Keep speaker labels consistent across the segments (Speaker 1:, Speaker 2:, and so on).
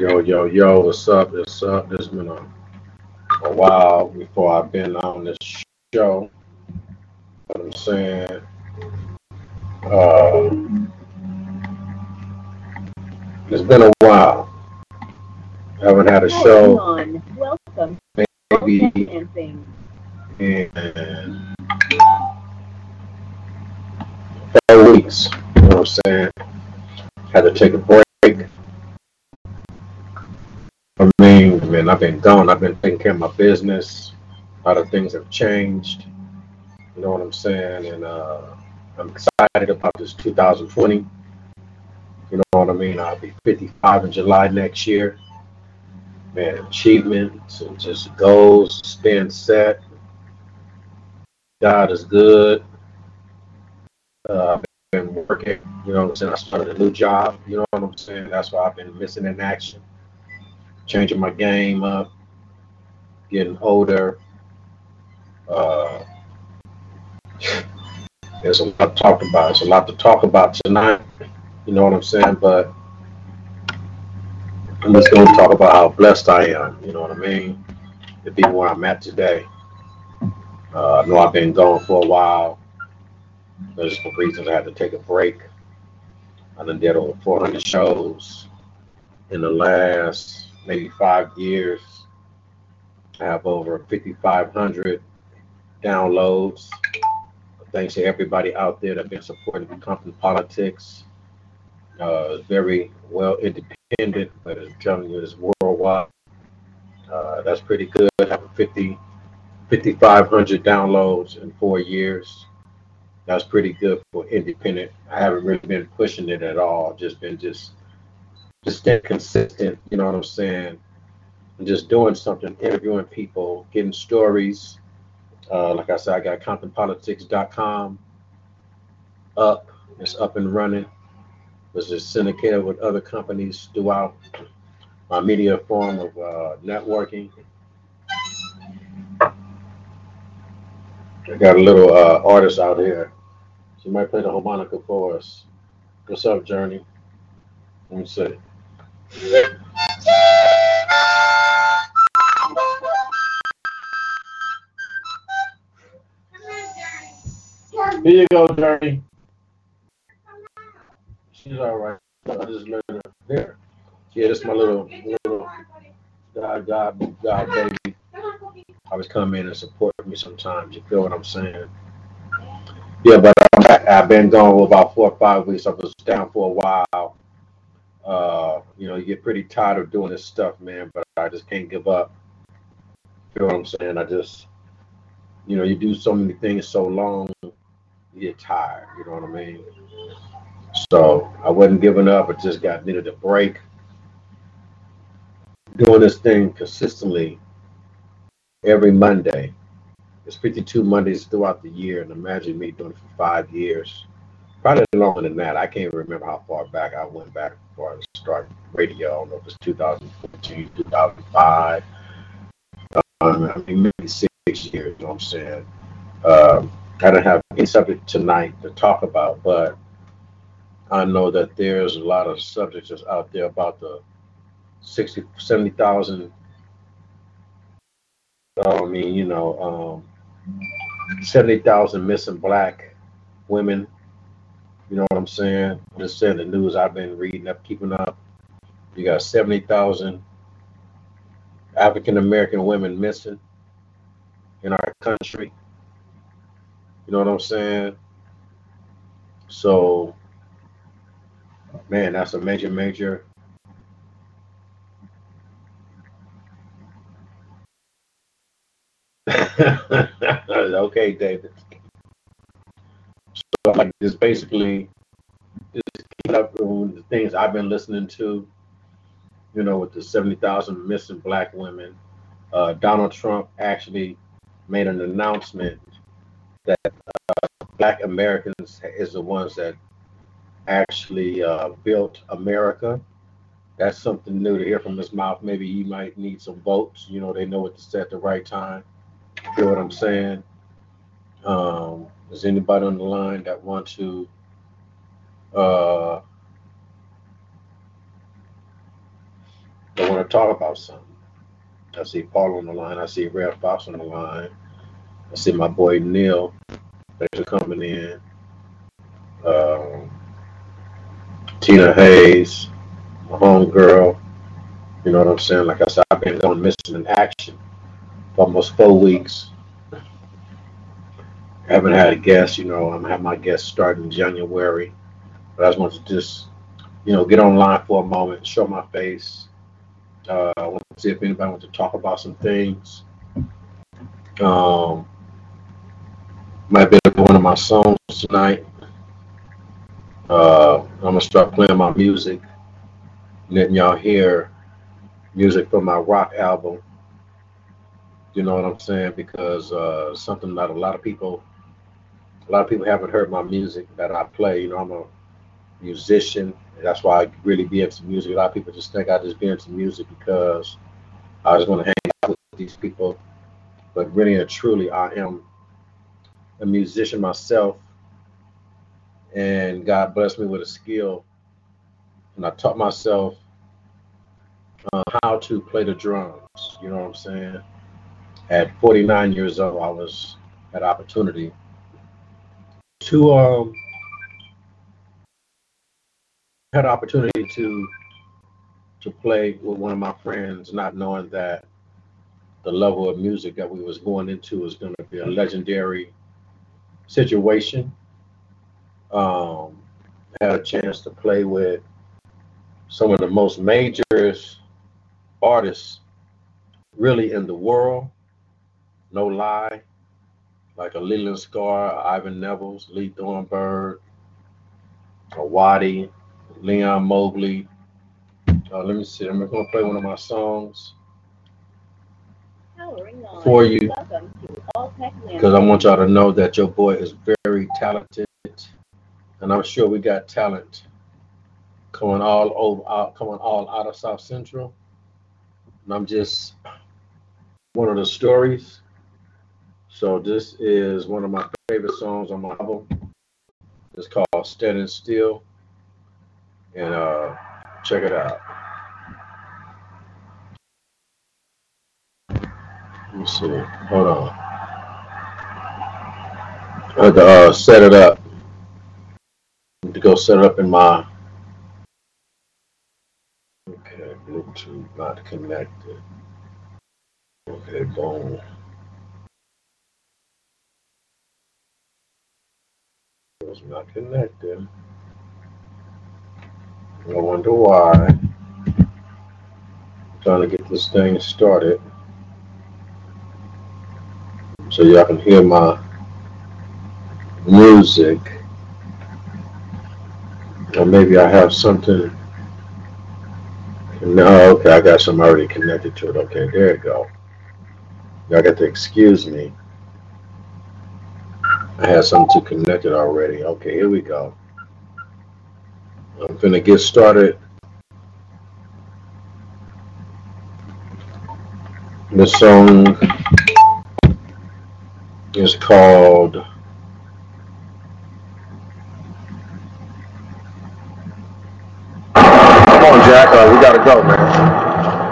Speaker 1: Yo, yo, yo, what's up? What's up? It's been a, a while before I've been on this show. What I'm saying. Uh, it's been a while. I haven't had a show
Speaker 2: on. Welcome.
Speaker 1: maybe
Speaker 2: And
Speaker 1: four weeks. You know what I'm saying? Had to take a break. I mean, man, I've been gone. I've been taking care of my business. A lot of things have changed. You know what I'm saying? And uh, I'm excited about this 2020. You know what I mean? I'll be 55 in July next year. Man, achievements and just goals being set. God is good. Uh, I've been working. You know what I'm saying? I started a new job. You know what I'm saying? That's why I've been missing in action changing my game up, getting older. Uh, there's a lot to talk about. There's a lot to talk about tonight. You know what I'm saying? But I'm just going to talk about how blessed I am. You know what I mean? To be where I'm at today. Uh, I know I've been gone for a while. There's some reasons I had to take a break. I done did over 400 shows in the last maybe five years. I have over 5,500 downloads. Thanks to everybody out there that's been supporting the Compton Politics. Uh, very well independent, but I'm telling you, it's worldwide. Uh, that's pretty good. Having 50, 5,500 downloads in four years. That's pretty good for independent. I haven't really been pushing it at all. Just been just just stay consistent, you know what I'm saying? And just doing something, interviewing people, getting stories. Uh, like I said, I got ComptonPolitics.com up. It's up and running. Was just syndicated with other companies throughout my media form of uh, networking. I got a little uh, artist out here. She might play the harmonica for us. What's up, Journey? Let me see. Here you go, Journey. She's all right. I just learned her. Here. Yeah, this is my little little God, God, God baby. I always come in and support me sometimes. You feel what I'm saying? Yeah, but I'm back. I've been gone for about four or five weeks. I was down for a while. You know, you get pretty tired of doing this stuff, man, but I just can't give up. Feel what I'm saying? I just, you know, you do so many things so long, you get tired. You know what I mean? So I wasn't giving up. I just got needed a break. Doing this thing consistently every Monday. It's 52 Mondays throughout the year, and imagine me doing it for five years. Probably longer than that. I can't remember how far back I went back before I started radio. I don't know if it's 2014, 2005. Um, I mean, maybe six years, you know what I'm saying? Um, I don't have any subject tonight to talk about, but I know that there's a lot of subjects that's out there about the 60, 70,000. I mean, you know, um, 70,000 missing black women you know what I'm saying? I'm just saying the news I've been reading up, keeping up. You got 70,000 African American women missing in our country. You know what I'm saying? So, man, that's a major, major. okay, David. Like just basically just keep up with the things I've been listening to, you know, with the 70,000 missing black women. Uh, Donald Trump actually made an announcement that uh, black Americans is the ones that actually uh, built America. That's something new to hear from his mouth. Maybe he might need some votes. You know, they know what to say at the right time. Feel what I'm saying? Um, is anybody on the line that want to uh, to talk about something. I see Paul on the line. I see Red Fox on the line. I see my boy Neil. Thanks for coming in. Um, Tina Hayes, my home girl. You know what I'm saying? Like I said, I've been going missing in action for almost four weeks. Haven't had a guest. You know, I'm have my guest start in January. But I just want to just, you know, get online for a moment, show my face. Uh, I want to see if anybody wants to talk about some things. Um, might be one of my songs tonight. Uh, I'm gonna start playing my music, letting y'all hear music from my rock album. You know what I'm saying? Because uh, something that a lot of people, a lot of people haven't heard my music that I play. You know, I'm a musician. That's why I really be into music. A lot of people just think I just be into music because I just want to hang out with these people. But really and truly, I am a musician myself, and God blessed me with a skill, and I taught myself uh, how to play the drums. You know what I'm saying? At 49 years old, I was had opportunity to um had opportunity to to play with one of my friends, not knowing that the level of music that we was going into was going to be a legendary situation. Um, had a chance to play with some of the most major artists really in the world. No lie, like a Leland Sklar, Ivan Neville's, Lee Thornburg, a Waddy, Leon Mobley. Uh, let me see. I'm going to play one of my songs for you because I want y'all to know that your boy is very talented, and I'm sure we got talent coming all over, out, coming all out of South Central. And I'm just one of the stories. So this is one of my favorite songs on my album. It's called Standing Still, and uh, check it out. Let me see. Hold on. I had to uh, set it up. To go set it up in my. Okay, Bluetooth not connected. Okay, boom. It's not connected. I wonder why. I'm trying to get this thing started so y'all can hear my music. Or maybe I have something. No, okay, I got some already connected to it. Okay, there you go. Y'all got to excuse me. I had something to connect it already. Okay, here we go. I'm gonna get started. The song is called Come on, Jack. Uh, we gotta go, man.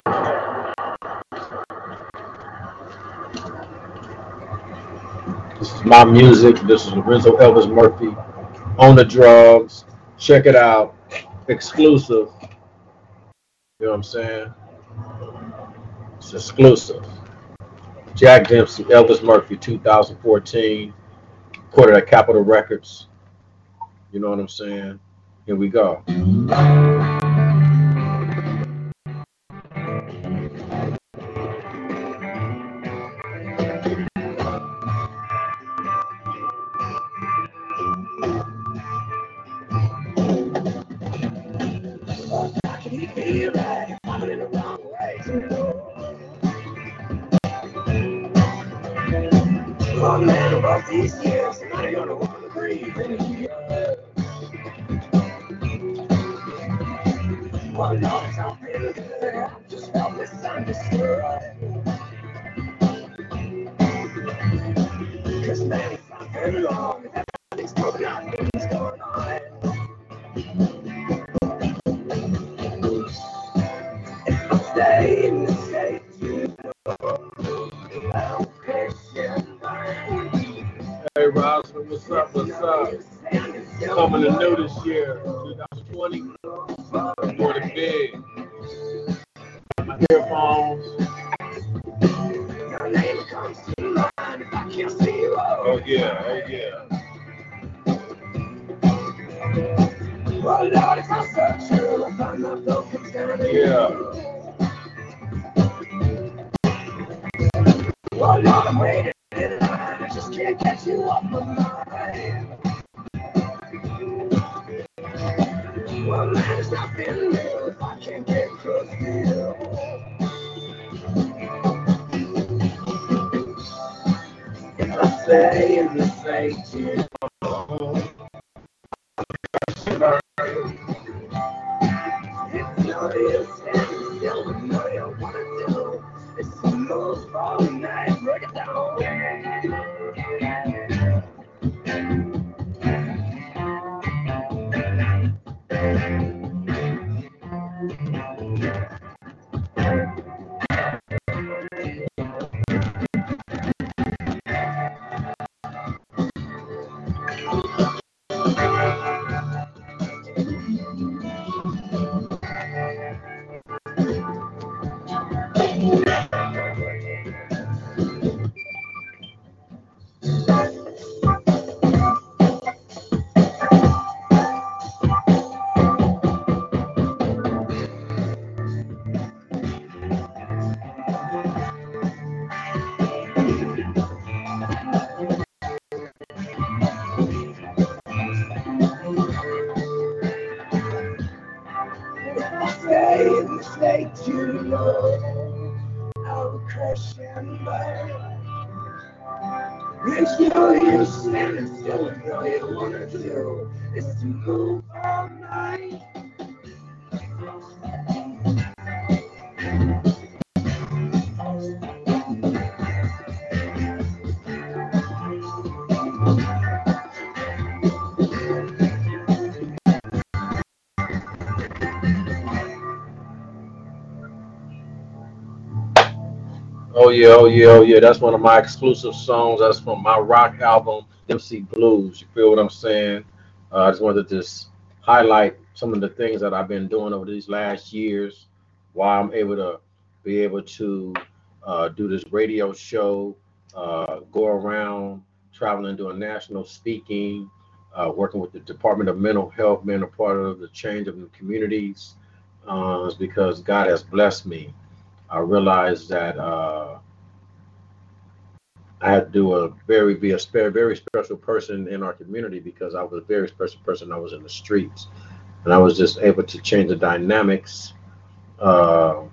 Speaker 1: This is my music. This is Lorenzo Elvis Murphy on the drugs. Check it out. Exclusive. You know what I'm saying? It's exclusive. Jack Dempsey, Elvis Murphy, 2014, recorded at Capitol Records. You know what I'm saying? Here we go.
Speaker 3: To move It's
Speaker 1: yeah, oh yeah, oh yeah. That's one of my exclusive songs. That's from my rock album, MC Blues. You feel what I'm saying? Uh, I just wanted to just highlight some of the things that I've been doing over these last years, why I'm able to be able to uh, do this radio show, uh, go around traveling, doing national speaking, uh, working with the Department of Mental Health, being a part of the change of the communities, uh, is because God has blessed me. I realized that uh, I had to do a very be a spe- very special person in our community because I was a very special person. I was in the streets, and I was just able to change the dynamics. Uh,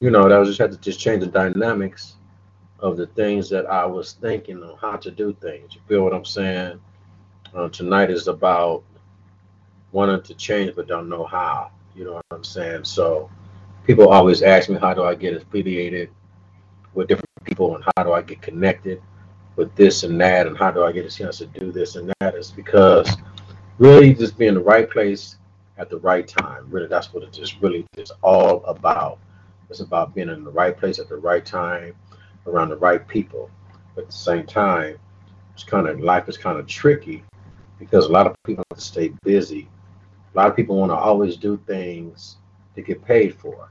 Speaker 1: you know, that was just had to just change the dynamics of the things that I was thinking on how to do things. You feel what I'm saying? Uh, tonight is about wanting to change but don't know how. You know what I'm saying? So people always ask me how do I get affiliated with different people and how do I get connected with this and that and how do I get a chance to do this and that is because really just being in the right place at the right time. Really, that's what it just really is all about. It's about being in the right place at the right time, around the right people. But at the same time, it's kind of life is kind of tricky because a lot of people have to stay busy. A lot of people want to always do things to get paid for.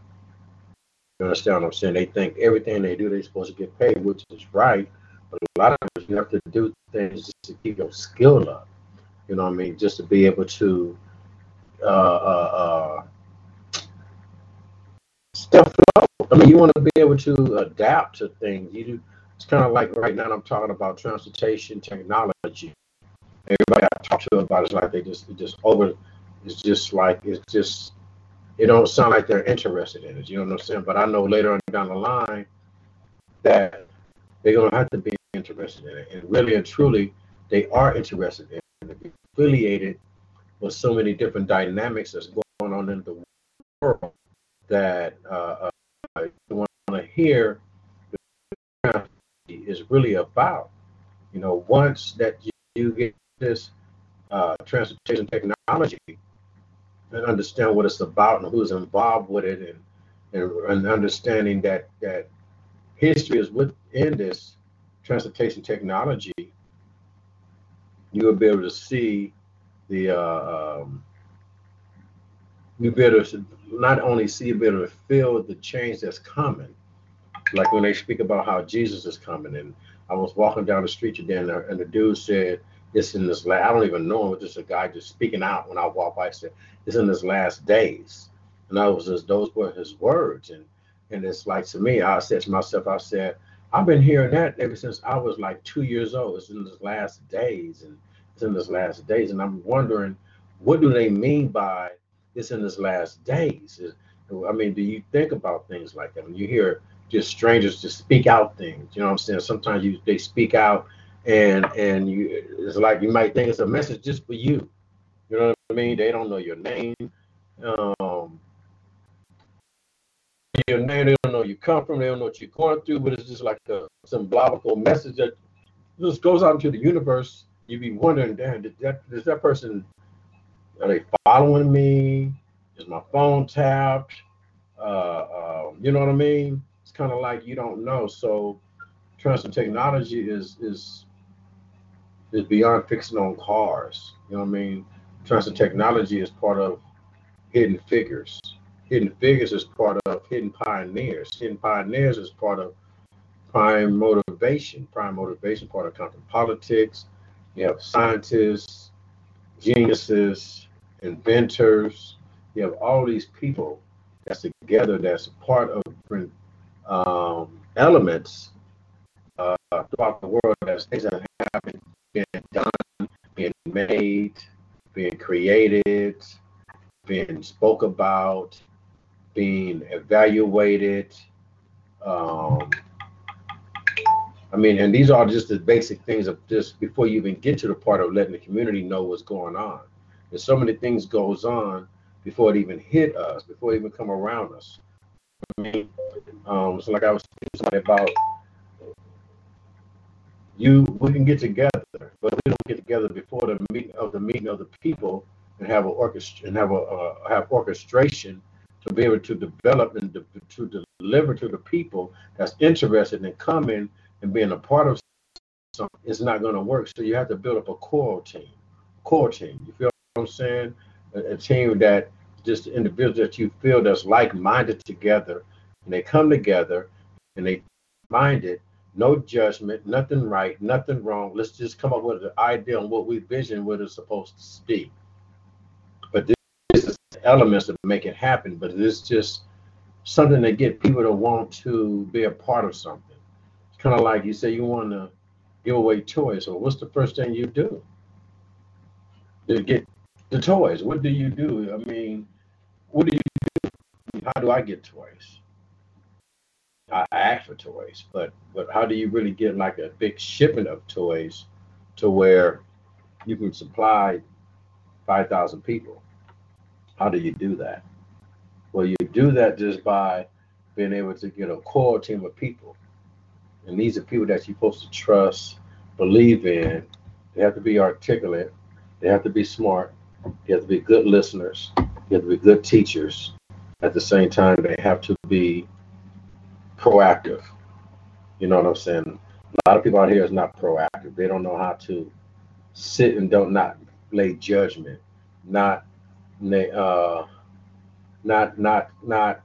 Speaker 1: You understand what I'm saying? They think everything they do, they're supposed to get paid, which is right. But a lot of times you have to do things just to keep your skill up. You know what I mean? Just to be able to uh, uh, uh, stuff flow. I mean, you want to be able to adapt to things. You do. It's kind of like right now I'm talking about transportation technology. Everybody I talk to about it's like they just just over. It's just like it's just it don't sound like they're interested in it. You know what I'm saying? But I know later on down the line that they're gonna have to be interested in it. And really and truly, they are interested in it. Affiliated with so many different dynamics that's going on in the world that uh, uh, you want to hear is really about. You know, once that you, you get this uh, transportation technology and understand what it's about and who's involved with it and, and, and understanding that that history is within this transportation technology you will be able to see the uh, um, you'll be able to not only see, you'll be able to feel the change that's coming. Like when they speak about how Jesus is coming, and I was walking down the street today, and the, and the dude said, "It's in this last." I don't even know him. Just a guy just speaking out. When I walked by, said, "It's in his last days," and I was just those were his words, and and it's like to me, I said to myself, I said, I've been hearing that ever since I was like two years old. It's in his last days, and it's in his last days, and I'm wondering, what do they mean by it's in his last days? I mean, do you think about things like that when you hear just strangers just speak out things? You know what I'm saying? Sometimes you they speak out, and and you it's like you might think it's a message just for you. You know what I mean? They don't know your name. Um, your name, they don't know you come from, they don't know what you're going through, but it's just like a symbolical message that just goes out into the universe. You be wondering, damn, did that is that person are they following me? Is my phone tapped? Uh, um, you know what I mean? It's kind of like you don't know. So transfer technology is is is beyond fixing on cars. You know what I mean? Transfer technology is part of hidden figures. Hidden Figures is part of Hidden Pioneers. Hidden Pioneers is part of Prime Motivation. Prime Motivation part of Compton Politics. You have scientists, geniuses, inventors. You have all these people that's together that's part of different um, elements uh, throughout the world that's things that have been being done, being made, being created, being spoke about, being evaluated. Um, I mean, and these are just the basic things of just before you even get to the part of letting the community know what's going on. There's so many things goes on before it even hit us, before it even come around us. I mean, um, so like I was saying about you, we can get together, but we don't get together before the meeting of the meeting of the people and have a orchestra and have a uh, have orchestration to be able to develop and de- to deliver to the people that's interested in coming and being a part of something. It's not going to work. So you have to build up a core team, core team. You feel what I'm saying? A, a team that just individuals that you feel that's like-minded together, and they come together and they minded no judgment, nothing right, nothing wrong. Let's just come up with an idea on what we vision what it's supposed to be. But this, is elements to make it happen, but it's just something to get people to want to be a part of something. It's kind of like you say you want to give away toys. So what's the first thing you do? To get the toys. What do you do? I mean, what do you do? How do I get toys? I ask for toys, but but how do you really get like a big shipment of toys to where you can supply five thousand people? How do you do that? Well, you do that just by being able to get a core team of people, and these are people that you're supposed to trust, believe in. They have to be articulate. They have to be smart. They have to be good listeners. They have to be good teachers. At the same time, they have to be proactive. You know what I'm saying? A lot of people out here is not proactive. They don't know how to sit and don't not lay judgment, not uh, not not not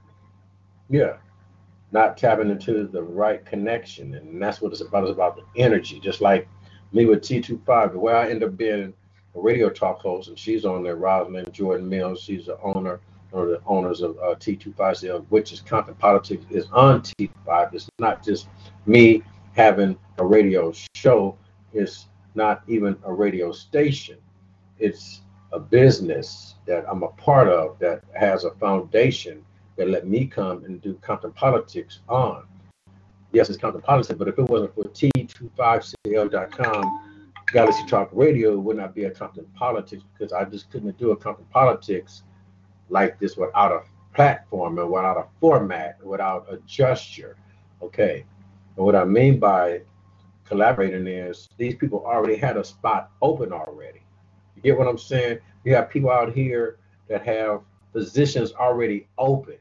Speaker 1: yeah, not tapping into the right connection, and that's what it's about. It's about the energy. Just like me with T25, the way I end up being a radio talk host, and she's on there, Rosalind Jordan Mills. She's the owner or the owners of uh, T25, which is Compton Politics, is on T5. It's not just me having a radio show. It's not even a radio station. It's a business that I'm a part of that has a foundation that let me come and do Compton Politics on. Yes, it's Compton Politics, but if it wasn't for T25CL.com, Galaxy Talk Radio, would not be a Compton Politics because I just couldn't do a Compton Politics like this without a platform and without a format, without a gesture. Okay. And what I mean by collaborating is these people already had a spot open already. You get what I'm saying? You have people out here that have positions already open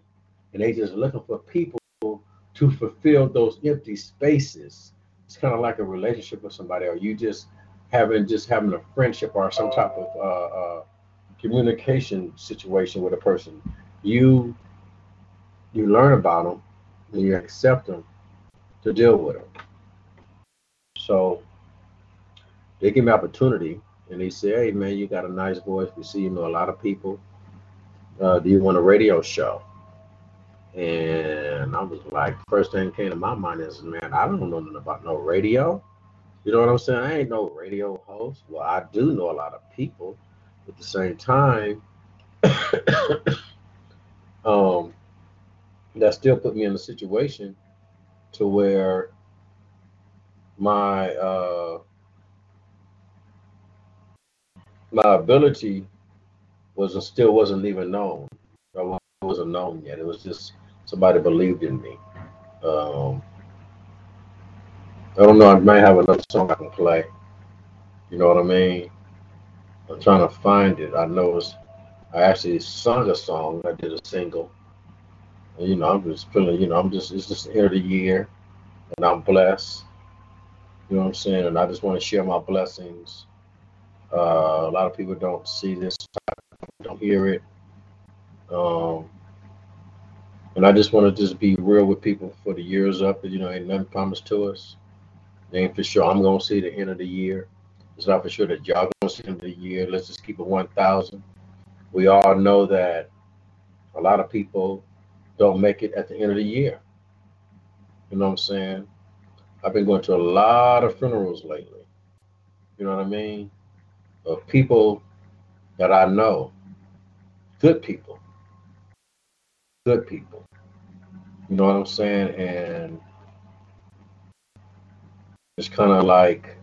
Speaker 1: and they just looking for people to fulfill those empty spaces. It's kind of like a relationship with somebody, or you just having just having a friendship or some type of uh, uh, communication situation with a person, you you learn about them and you accept them to deal with them. So they give me opportunity and they say, "Hey man, you got a nice voice. We see you know a lot of people. Uh, do you want a radio show?" And I was like, first thing came to my mind is, man, I don't know nothing about no radio. You know what I'm saying? I ain't no radio host. Well, I do know a lot of people. At the same time, um, that still put me in a situation to where my uh, my ability wasn't still wasn't even known. I wasn't known yet. It was just somebody believed in me. Um, I don't know. I might have another song I can play. You know what I mean? I'm trying to find it. I know it's. I actually sung a song. I did a single. And, you know, I'm just feeling. You know, I'm just. It's just the end of the year, and I'm blessed. You know what I'm saying? And I just want to share my blessings. Uh, a lot of people don't see this, don't hear it. Um, and I just want to just be real with people for the years up. You know, ain't nothing promised to us. Ain't for sure I'm gonna see the end of the year. It's not for sure that y'all gonna see of the year. Let's just keep it 1,000. We all know that a lot of people don't make it at the end of the year. You know what I'm saying? I've been going to a lot of funerals lately. You know what I mean? Of people that I know, good people, good people. You know what I'm saying? And it's kind of like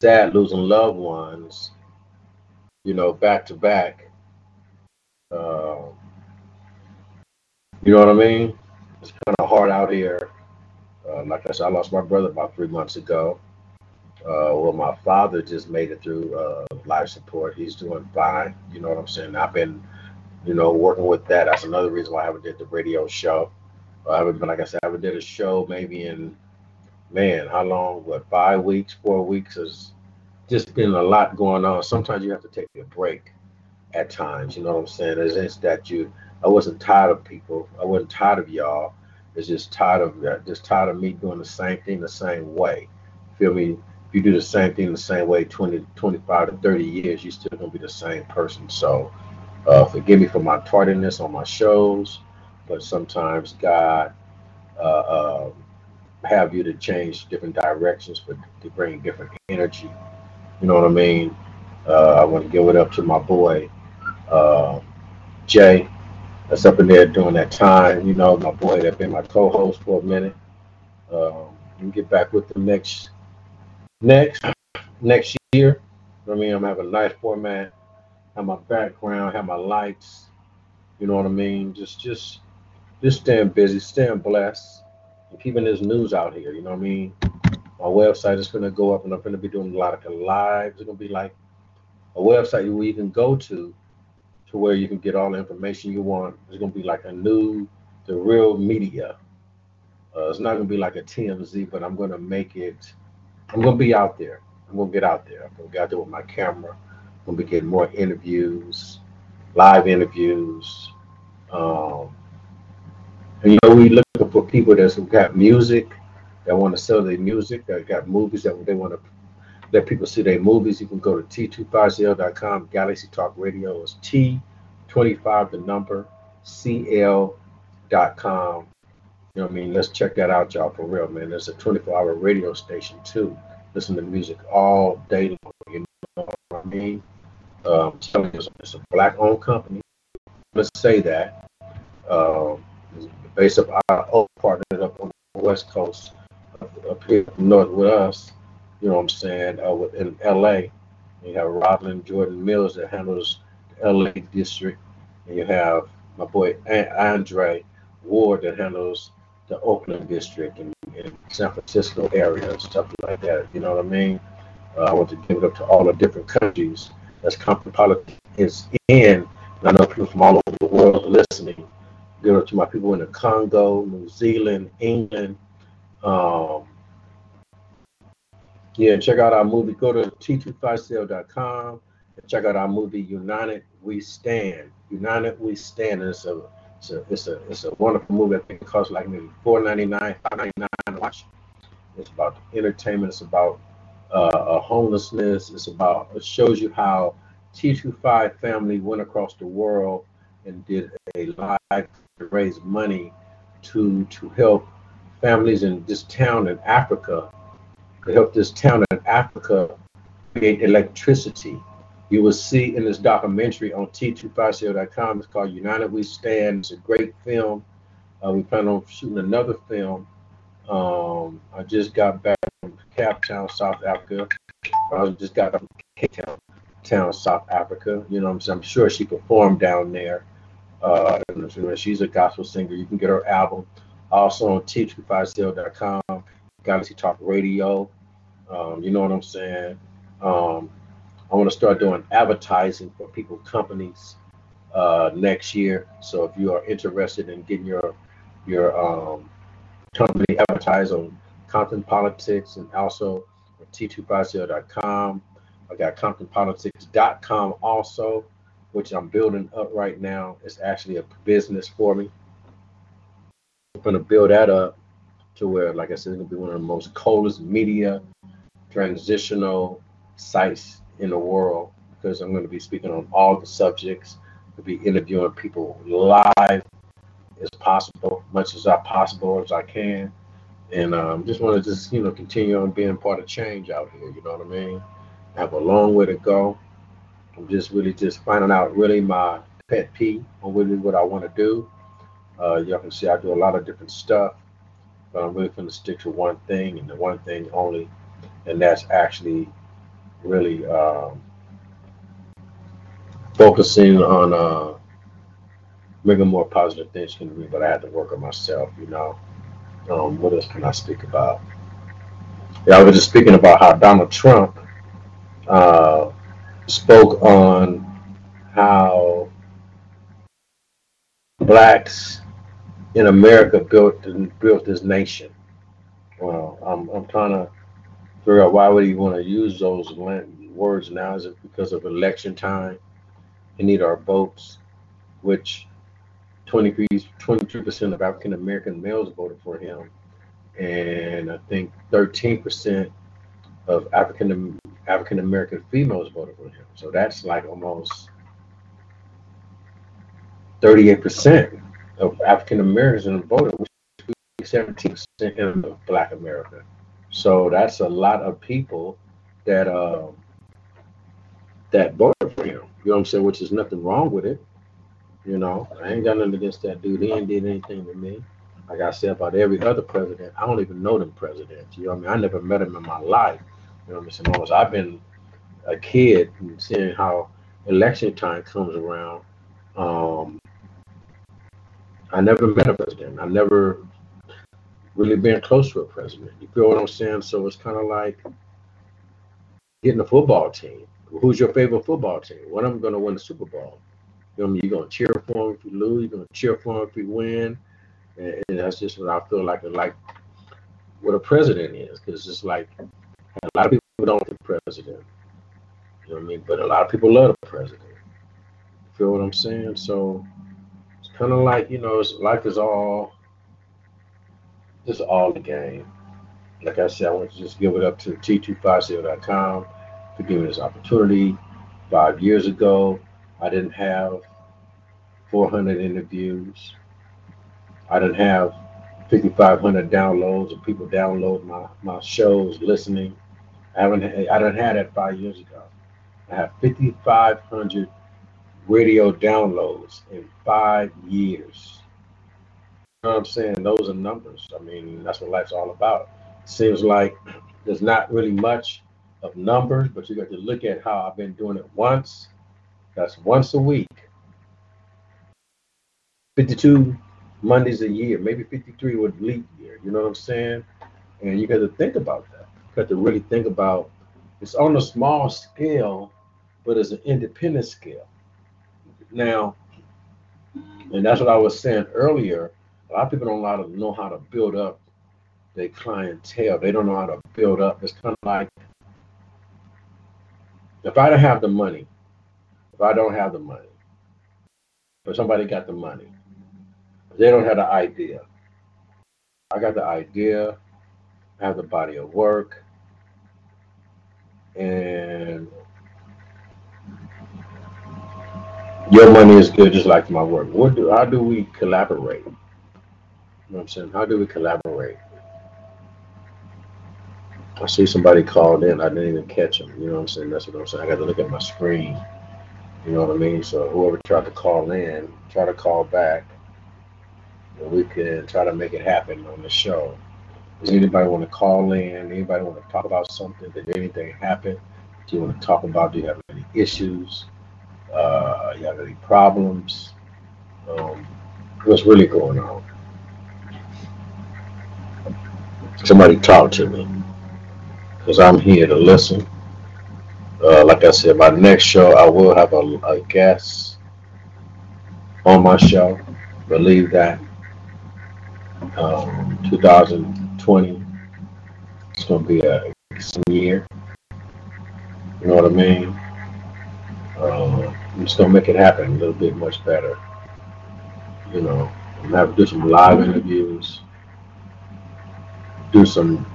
Speaker 1: sad losing loved ones, you know, back to back. Uh, you know what I mean? It's kind of hard out here. Uh, like I said, I lost my brother about three months ago. Uh, well, my father just made it through uh, life support. He's doing fine. You know what I'm saying? I've been, you know, working with that. That's another reason why I haven't did the radio show. I haven't been, like I said, I haven't did a show maybe in, man, how long? What, five weeks, four weeks? Has just been a lot going on. Sometimes you have to take a break at times. You know what I'm saying? It's just that you, I wasn't tired of people. I wasn't tired of y'all. It's just tired of. Just tired of me doing the same thing the same way. Feel me? If you do the same thing the same way 20, 25 to 30 years, you're still gonna be the same person. So uh, forgive me for my tardiness on my shows, but sometimes God uh, uh, have you to change different directions but to bring different energy. You know what I mean? Uh, I want to give it up to my boy uh, Jay that's up in there during that time. You know, my boy that been my co-host for a minute. Um, and get back with the next next next year. I mean, I'm having a nice format, have my background, have my lights. You know what I mean? Just just just staying busy, staying blessed, keeping this news out here. You know what I mean? My website is gonna go up, and I'm gonna be doing a lot of lives. It's gonna be like a website where you can go to to where you can get all the information you want. It's gonna be like a new, the real media. Uh, it's not gonna be like a TMZ, but I'm gonna make it. I'm gonna be out there. I'm gonna get out there. I'm gonna get out there with my camera. I'm gonna be getting more interviews, live interviews. Um, and you know, we for people that's got music, that want to sell their music, that got movies that they want to let people see their movies. You can go to t250.com. Galaxy Talk Radio is T25, the number, CL.com. You know what I mean? Let's check that out, y'all, for real, man. There's a 24 hour radio station, too. Listen to music all day long. You know what I mean? Um, it's a black owned company. Let's say that. Um, based up our old partner up on the West Coast, up, here north with us you know what I'm saying, uh, in LA. You have Rosalind Jordan Mills that handles the LA district, and you have my boy Andre Ward that handles the Oakland district and, and San Francisco area and stuff like that. You know what I mean? Uh, I want to give it up to all the different countries that's Compton Politics is in. And I know people from all over the world listening. Up to my people in the Congo, New Zealand, England, um, Yeah, check out our movie. Go to T25cl.com and check out our movie United We Stand. United We Stand. And it's a it's a it's a it's a wonderful movie. I think it costs like maybe four ninety nine, five ninety nine to watch. It's about entertainment. It's about uh, homelessness. It's about it shows you how T25 family went across the world and did a live to raise money to to help families in this town in Africa to help this town in Africa create electricity. You will see in this documentary on T25cl.com. It's called United We Stand. It's a great film. Uh, we plan on shooting another film. Um, I just got back from Cape Town, South Africa. I just got back from Cape Town, South Africa. You know, I'm, I'm sure she performed down there. Uh, she's a gospel singer. You can get her album also on T25cl.com. Galaxy Talk Radio. Um, you know what I'm saying? Um, I want to start doing advertising for people, companies uh, next year. So if you are interested in getting your your um, company advertised on Compton Politics and also on T25cl.com. I got ComptonPolitics.com also, which I'm building up right now. It's actually a business for me. I'm to build that up to where, like I said, it's gonna be one of the most coldest media transitional sites in the world because I'm to be speaking on all the subjects. I'll be interviewing people live as possible, much as I possible as I can, and um, just want to just you know continue on being part of change out here. You know what I mean? I have a long way to go. I'm just really just finding out really my pet peeve on really what I want to do. Uh, y'all can see I do a lot of different stuff but I'm really going to stick to one thing and the one thing only, and that's actually really um, focusing on uh, making more positive things can be. But I had to work on myself, you know. Um, what else can I speak about? Yeah, I was just speaking about how Donald Trump uh, spoke on how blacks in America built built this nation. Well, I'm I'm trying to figure out why would he want to use those words now? Is it because of election time? He need our votes, which 23 percent of African American males voted for him, and I think 13 percent of African African American females voted for him. So that's like almost 38 percent of African Americans in the voted, which is 17% in Black America. So that's a lot of people that uh, that voted for him. You know what I'm saying? Which is nothing wrong with it. You know, I ain't got nothing against that dude. He ain't did anything to me. Like I said about every other president, I don't even know them presidents. You know what I mean? I never met him in my life. You know I'm saying? I've been a kid and seeing how election time comes around. Um, I never met a president. I never really been close to a president. You feel what I'm saying? So it's kind of like getting a football team. Who's your favorite football team? When I'm going to win the Super Bowl? You know, I mean, you're going to cheer for him if you lose. You're going to cheer for him if you win. And, and that's just what I feel like. Like what a president is, because it's like a lot of people don't like the president. You know what I mean? But a lot of people love the president. Feel what I'm saying? So it's kind of like you know, life is all just all the game. Like I said, I want to just give it up to T25cl.com for giving this opportunity. Five years ago, I didn't have 400 interviews. I didn't have 5,500 downloads of people download my, my shows, listening. I haven't I didn't have that five years ago. I have 5,500 radio downloads in five years. You know what I'm saying? Those are numbers. I mean, that's what life's all about. It seems like there's not really much of numbers, but you got to look at how I've been doing it once. That's once a week. 52 Mondays a year, maybe 53 with leap year. You know what I'm saying? And you got to think about that. Got to really think about it's on a small scale, but it's an independent scale. Now, and that's what I was saying earlier. A lot of people don't know how to build up their clientele. They don't know how to build up. It's kind of like if I don't have the money, if I don't have the money, but somebody got the money, they don't have the idea. I got the idea, I have the body of work, and your money is good just like my work. What do how do we collaborate? You know what I'm saying? How do we collaborate? I see somebody called in. I didn't even catch them. You know what I'm saying? That's what I'm saying. I got to look at my screen. You know what I mean? So whoever tried to call in, try to call back, and we can try to make it happen on the show. Does anybody want to call in? Anybody want to talk about something? Did anything happen? Do you want to talk about? Do you have any issues? Uh, you have any problems? Um, what's really going on? Somebody talk to me because I'm here to listen. Uh, like I said, my next show I will have a, a guest on my show. Believe that. Um, 2020 it's going to be a year. You know what I mean? Uh, Just to make it happen a little bit much better. You know, have do some live interviews, do some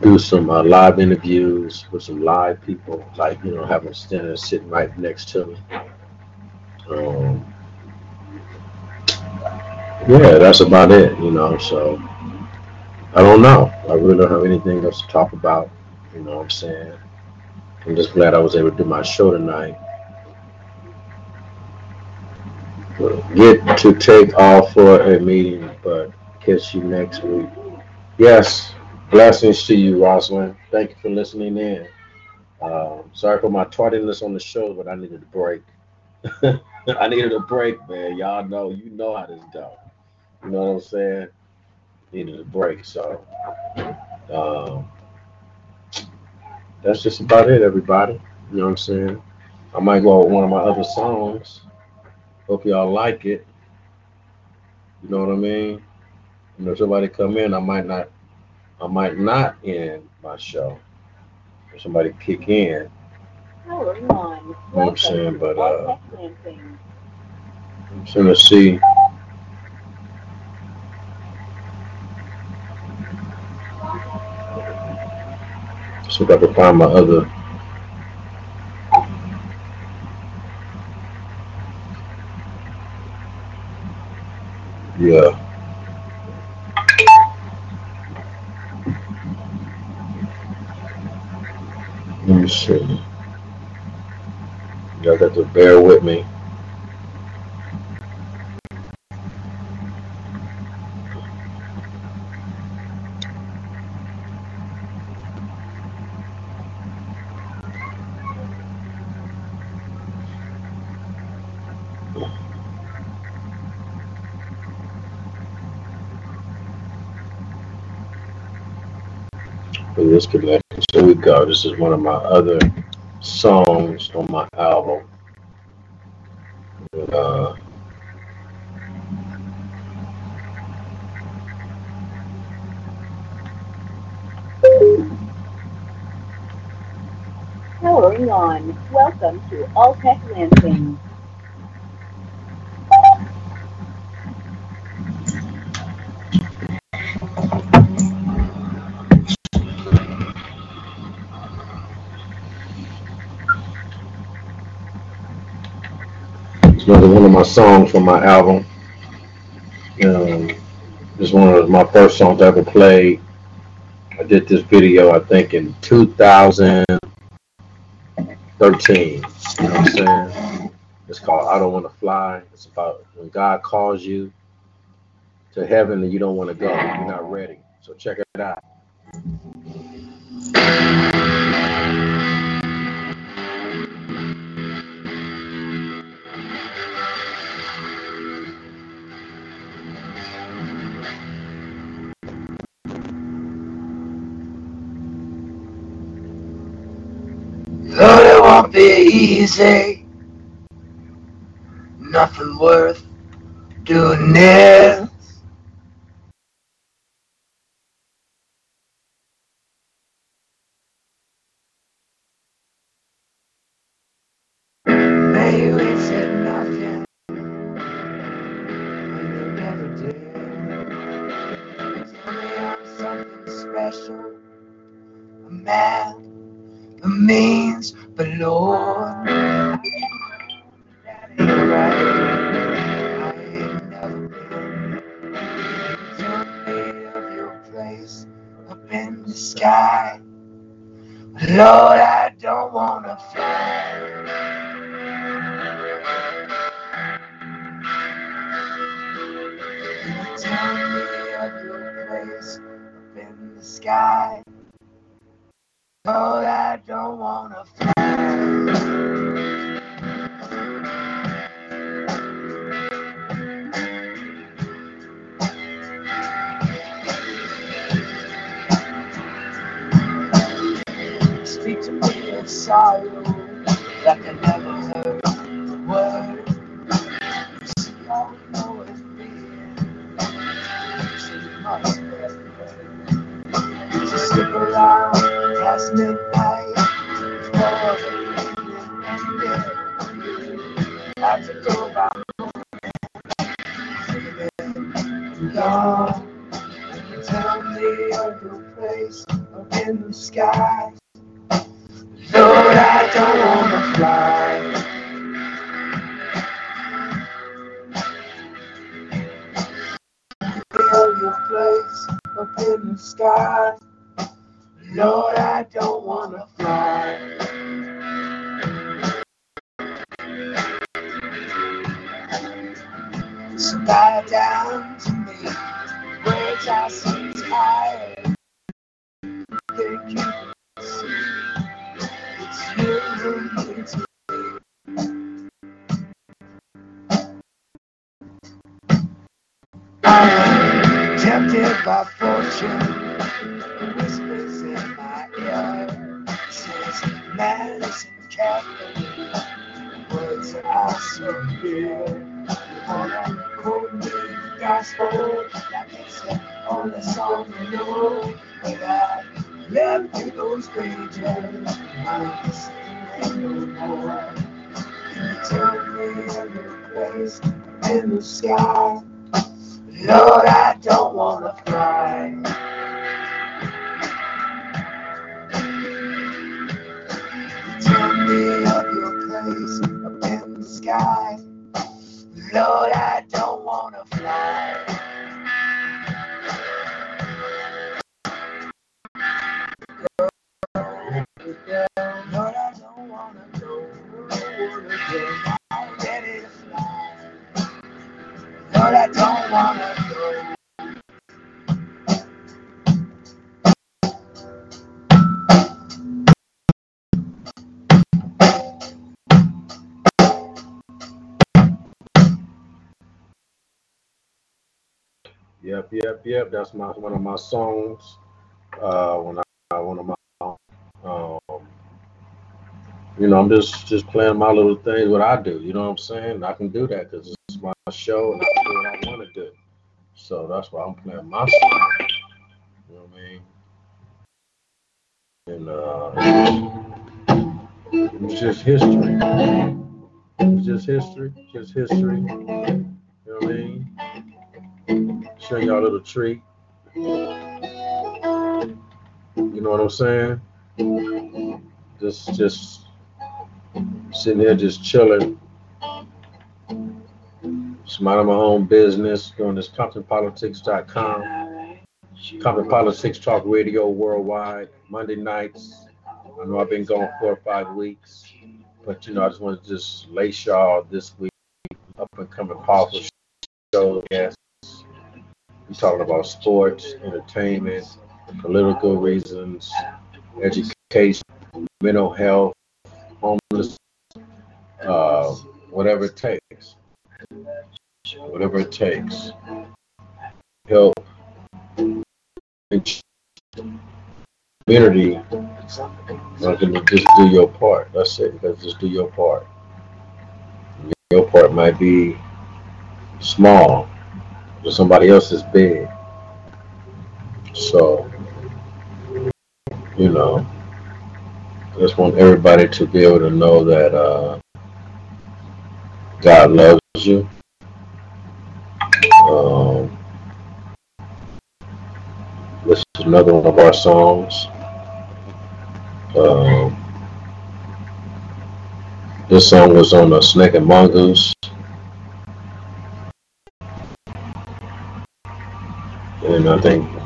Speaker 1: do some uh, live interviews with some live people, like you know, have them standing sitting right next to me. Um, yeah, that's about it, you know. So I don't know. I really don't have anything else to talk about. You know what I'm saying? I'm just glad I was able to do my show tonight. Get to take off for a meeting, but catch you next week. Yes, blessings to you, Rosalind. Thank you for listening in. Um, sorry for my tardiness on the show, but I needed a break. I needed a break, man. Y'all know, you know how this go. You know what I'm saying? Needed a break, so um, that's just about it, everybody. You know what I'm saying? I might go with one of my other songs. Hope y'all like it. You know what I mean? You know, if somebody come in, I might not, I might not end my show. If somebody kick in,
Speaker 2: Hello, everyone.
Speaker 1: know what I'm saying? But, uh,
Speaker 2: All Techland things.
Speaker 1: I'm gonna see. See if I can find my other. Yeah. Let me see. Y'all got to bear with me. Connection. So we go. This is one of my other songs on my album. Uh,
Speaker 2: Powering on. Welcome to All Tech Lansing.
Speaker 1: Of my songs from my album. Um, this is one of my first songs I ever played. I did this video, I think, in 2013. You know what I'm saying? It's called I Don't Want to Fly. It's about when God calls you to heaven and you don't want to go. You're not ready. So check it out.
Speaker 3: Won't be easy. Nothing worth doing this.
Speaker 4: Me Whispers in my ear. Says Madison Catholic. Words. You wanna quote me gospel like it's the only song you know. But I left those pages. I ain't singing no. Can you tell me of your place in the sky? Lord, I don't wanna fly. Tell me of your place up in the sky. Lord, I don't wanna fly. Lord, Lord, I don't wanna go.
Speaker 1: Yep, yep, yep. That's my one of my songs. Uh, when I one of my, um, you know, I'm just just playing my little things. What I do, you know what I'm saying? I can do that because my show and I do what I want to do. So that's why I'm playing my song. You know what I mean? And uh, it's just history. It's just history. Just history. You know what I mean? Show y'all a little treat. You know what I'm saying? Just just sitting here just chilling. Minding my own business, doing this ComptonPolitics.com. Compton Politics Talk Radio worldwide, Monday nights. I know I've been gone four or five weeks, but you know, I just want to just lace y'all this week up and coming powerful show. Yes. We're talking about sports, entertainment, political reasons, education, mental health, homeless, uh, whatever it takes. Whatever it takes. Help community. Just do your part. That's it. That's just do your part. Your part might be small, but somebody else is big. So, you know, I just want everybody to be able to know that uh, God loves you. Um, listen is another one of our songs. Um, this song was on the Snake and Mongoose. And I think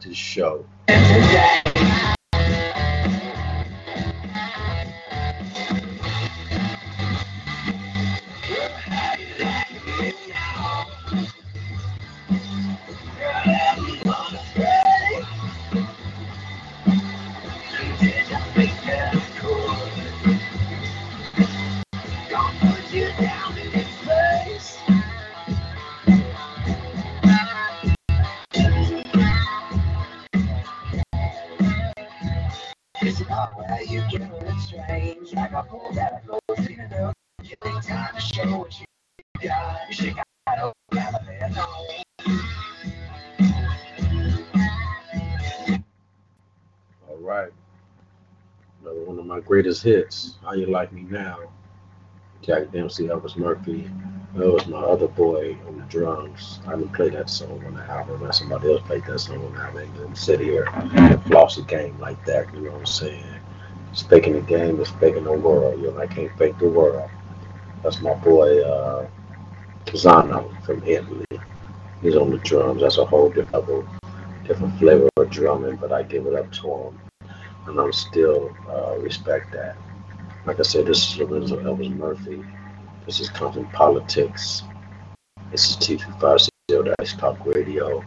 Speaker 1: cut show. Greatest hits. How you like me now? Jack Dempsey, Elvis Murphy. That was my other boy on the drums. I didn't play that song on the album. Let somebody else played that song on the album. I didn't sit here and floss the game like that. You know what I'm saying? It's Speaking the game is faking the world. You know, I can't fake the world. That's my boy uh, Pisano from Italy. He's on the drums. That's a whole different, different flavor of drumming, but I give it up to him, and I'm still uh, respect that. Like I said, this is Lorenzo Elvis Murphy. This is Compton Politics. This is TV560 Dice Talk Radio.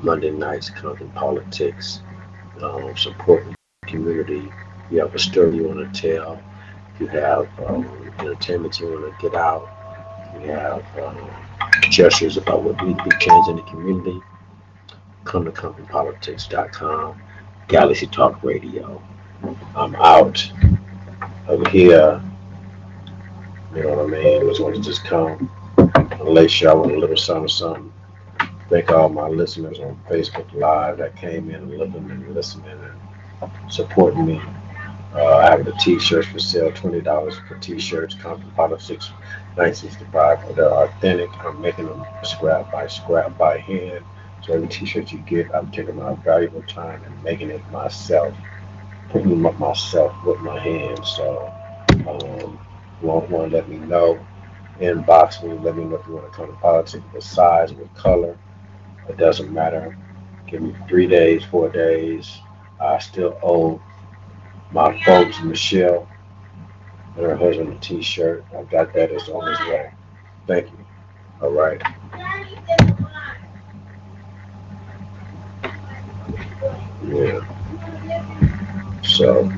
Speaker 1: Monday nights, Compton Politics. Um, supporting the community. You have a story you want to tell. You have um, entertainment you want to get out. You have um, gestures about what needs to be changed in the community. Come to ComptonPolitics.com. Galaxy Talk Radio. I'm out over here. You know what I mean? Just want to just come and lace y'all with a little something, something. Thank all my listeners on Facebook Live that came in and looking and listening and supporting me. Uh, I have the t-shirts for sale, twenty dollars for t-shirts, Compton Politics, 1965. They're authentic. I'm making them scrap by scrap by hand. So every t-shirt you get, I'm taking my valuable time and making it myself, putting up myself with my hands. So, um, want one, let me know. Inbox me, let me know if you want to Compton Politics, what size, what color. It doesn't matter. Give me three days, four days. I still owe my folks, Michelle, and her husband a t-shirt. I got that. It's on its way. Thank you. All right. So.